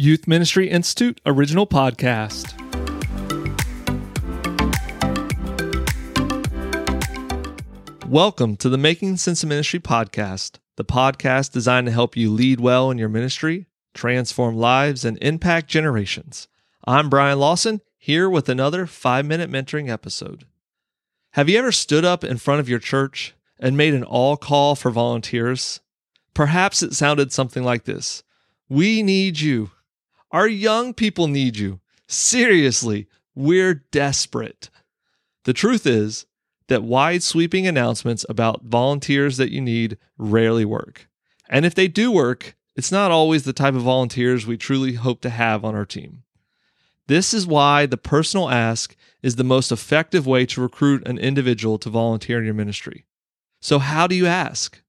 Youth Ministry Institute original podcast. Welcome to the Making Sense of Ministry podcast, the podcast designed to help you lead well in your ministry, transform lives, and impact generations. I'm Brian Lawson, here with another five minute mentoring episode. Have you ever stood up in front of your church and made an all call for volunteers? Perhaps it sounded something like this We need you. Our young people need you. Seriously, we're desperate. The truth is that wide sweeping announcements about volunteers that you need rarely work. And if they do work, it's not always the type of volunteers we truly hope to have on our team. This is why the personal ask is the most effective way to recruit an individual to volunteer in your ministry. So, how do you ask?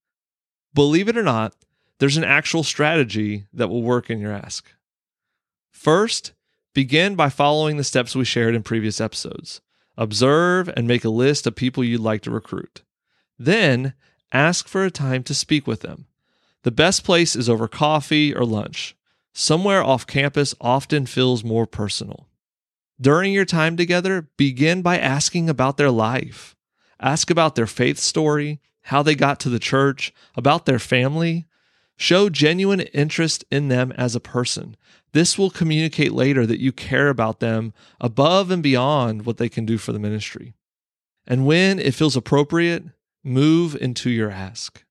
Believe it or not, there's an actual strategy that will work in your ask. First, begin by following the steps we shared in previous episodes. Observe and make a list of people you'd like to recruit. Then, ask for a time to speak with them. The best place is over coffee or lunch. Somewhere off campus often feels more personal. During your time together, begin by asking about their life. Ask about their faith story, how they got to the church, about their family. Show genuine interest in them as a person. This will communicate later that you care about them above and beyond what they can do for the ministry. And when it feels appropriate, move into your ask.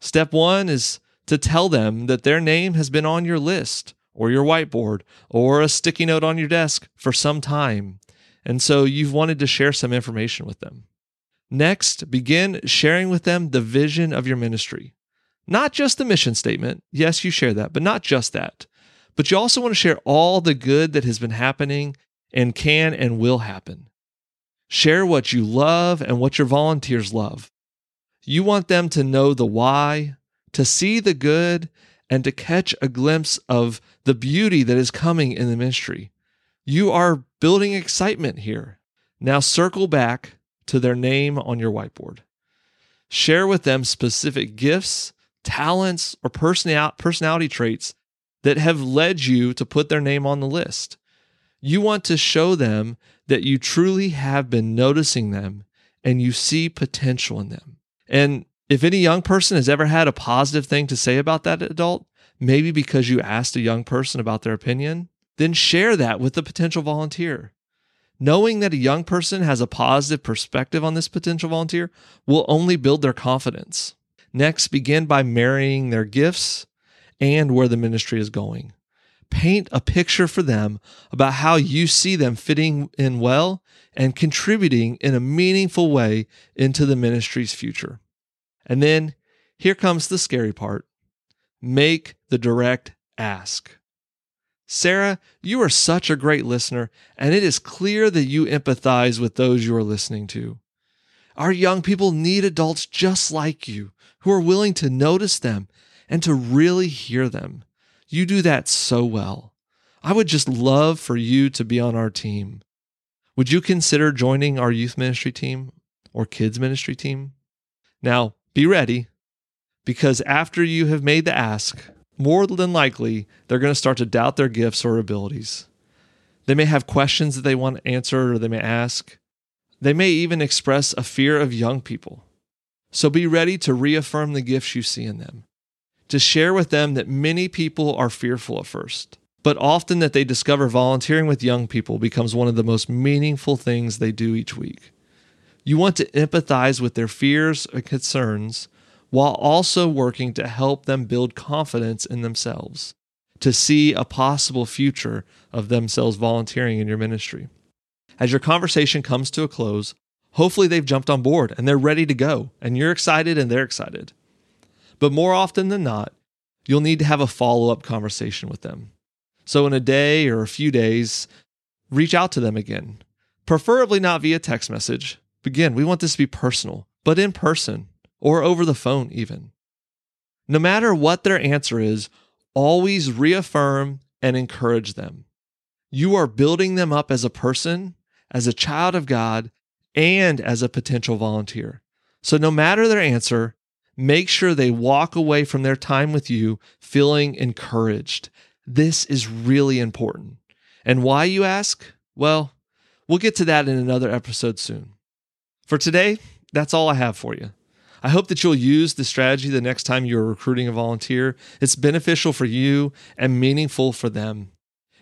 Step one is to tell them that their name has been on your list or your whiteboard or a sticky note on your desk for some time. And so you've wanted to share some information with them. Next, begin sharing with them the vision of your ministry. Not just the mission statement. Yes, you share that, but not just that. But you also want to share all the good that has been happening and can and will happen. Share what you love and what your volunteers love. You want them to know the why, to see the good, and to catch a glimpse of the beauty that is coming in the ministry. You are building excitement here. Now circle back to their name on your whiteboard. Share with them specific gifts, talents, or personality traits that have led you to put their name on the list. You want to show them that you truly have been noticing them and you see potential in them. And if any young person has ever had a positive thing to say about that adult, maybe because you asked a young person about their opinion, then share that with the potential volunteer. Knowing that a young person has a positive perspective on this potential volunteer will only build their confidence. Next, begin by marrying their gifts and where the ministry is going. Paint a picture for them about how you see them fitting in well and contributing in a meaningful way into the ministry's future. And then here comes the scary part make the direct ask. Sarah, you are such a great listener, and it is clear that you empathize with those you are listening to. Our young people need adults just like you who are willing to notice them and to really hear them. You do that so well. I would just love for you to be on our team. Would you consider joining our youth ministry team or kids ministry team? Now, be ready because after you have made the ask, more than likely, they're going to start to doubt their gifts or abilities. They may have questions that they want answered or they may ask. They may even express a fear of young people. So be ready to reaffirm the gifts you see in them to share with them that many people are fearful at first, but often that they discover volunteering with young people becomes one of the most meaningful things they do each week. You want to empathize with their fears and concerns while also working to help them build confidence in themselves, to see a possible future of themselves volunteering in your ministry. As your conversation comes to a close, hopefully they've jumped on board and they're ready to go, and you're excited and they're excited. But more often than not, you'll need to have a follow up conversation with them. So, in a day or a few days, reach out to them again, preferably not via text message. Again, we want this to be personal, but in person or over the phone, even. No matter what their answer is, always reaffirm and encourage them. You are building them up as a person, as a child of God, and as a potential volunteer. So, no matter their answer, make sure they walk away from their time with you feeling encouraged. This is really important. And why, you ask? Well, we'll get to that in another episode soon. For today, that's all I have for you. I hope that you'll use the strategy the next time you're recruiting a volunteer. It's beneficial for you and meaningful for them.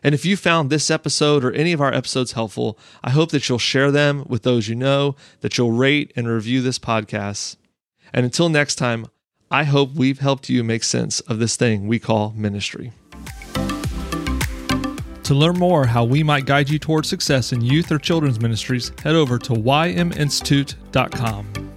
And if you found this episode or any of our episodes helpful, I hope that you'll share them with those you know, that you'll rate and review this podcast. And until next time, I hope we've helped you make sense of this thing we call ministry. To learn more how we might guide you towards success in youth or children's ministries, head over to yminstitute.com.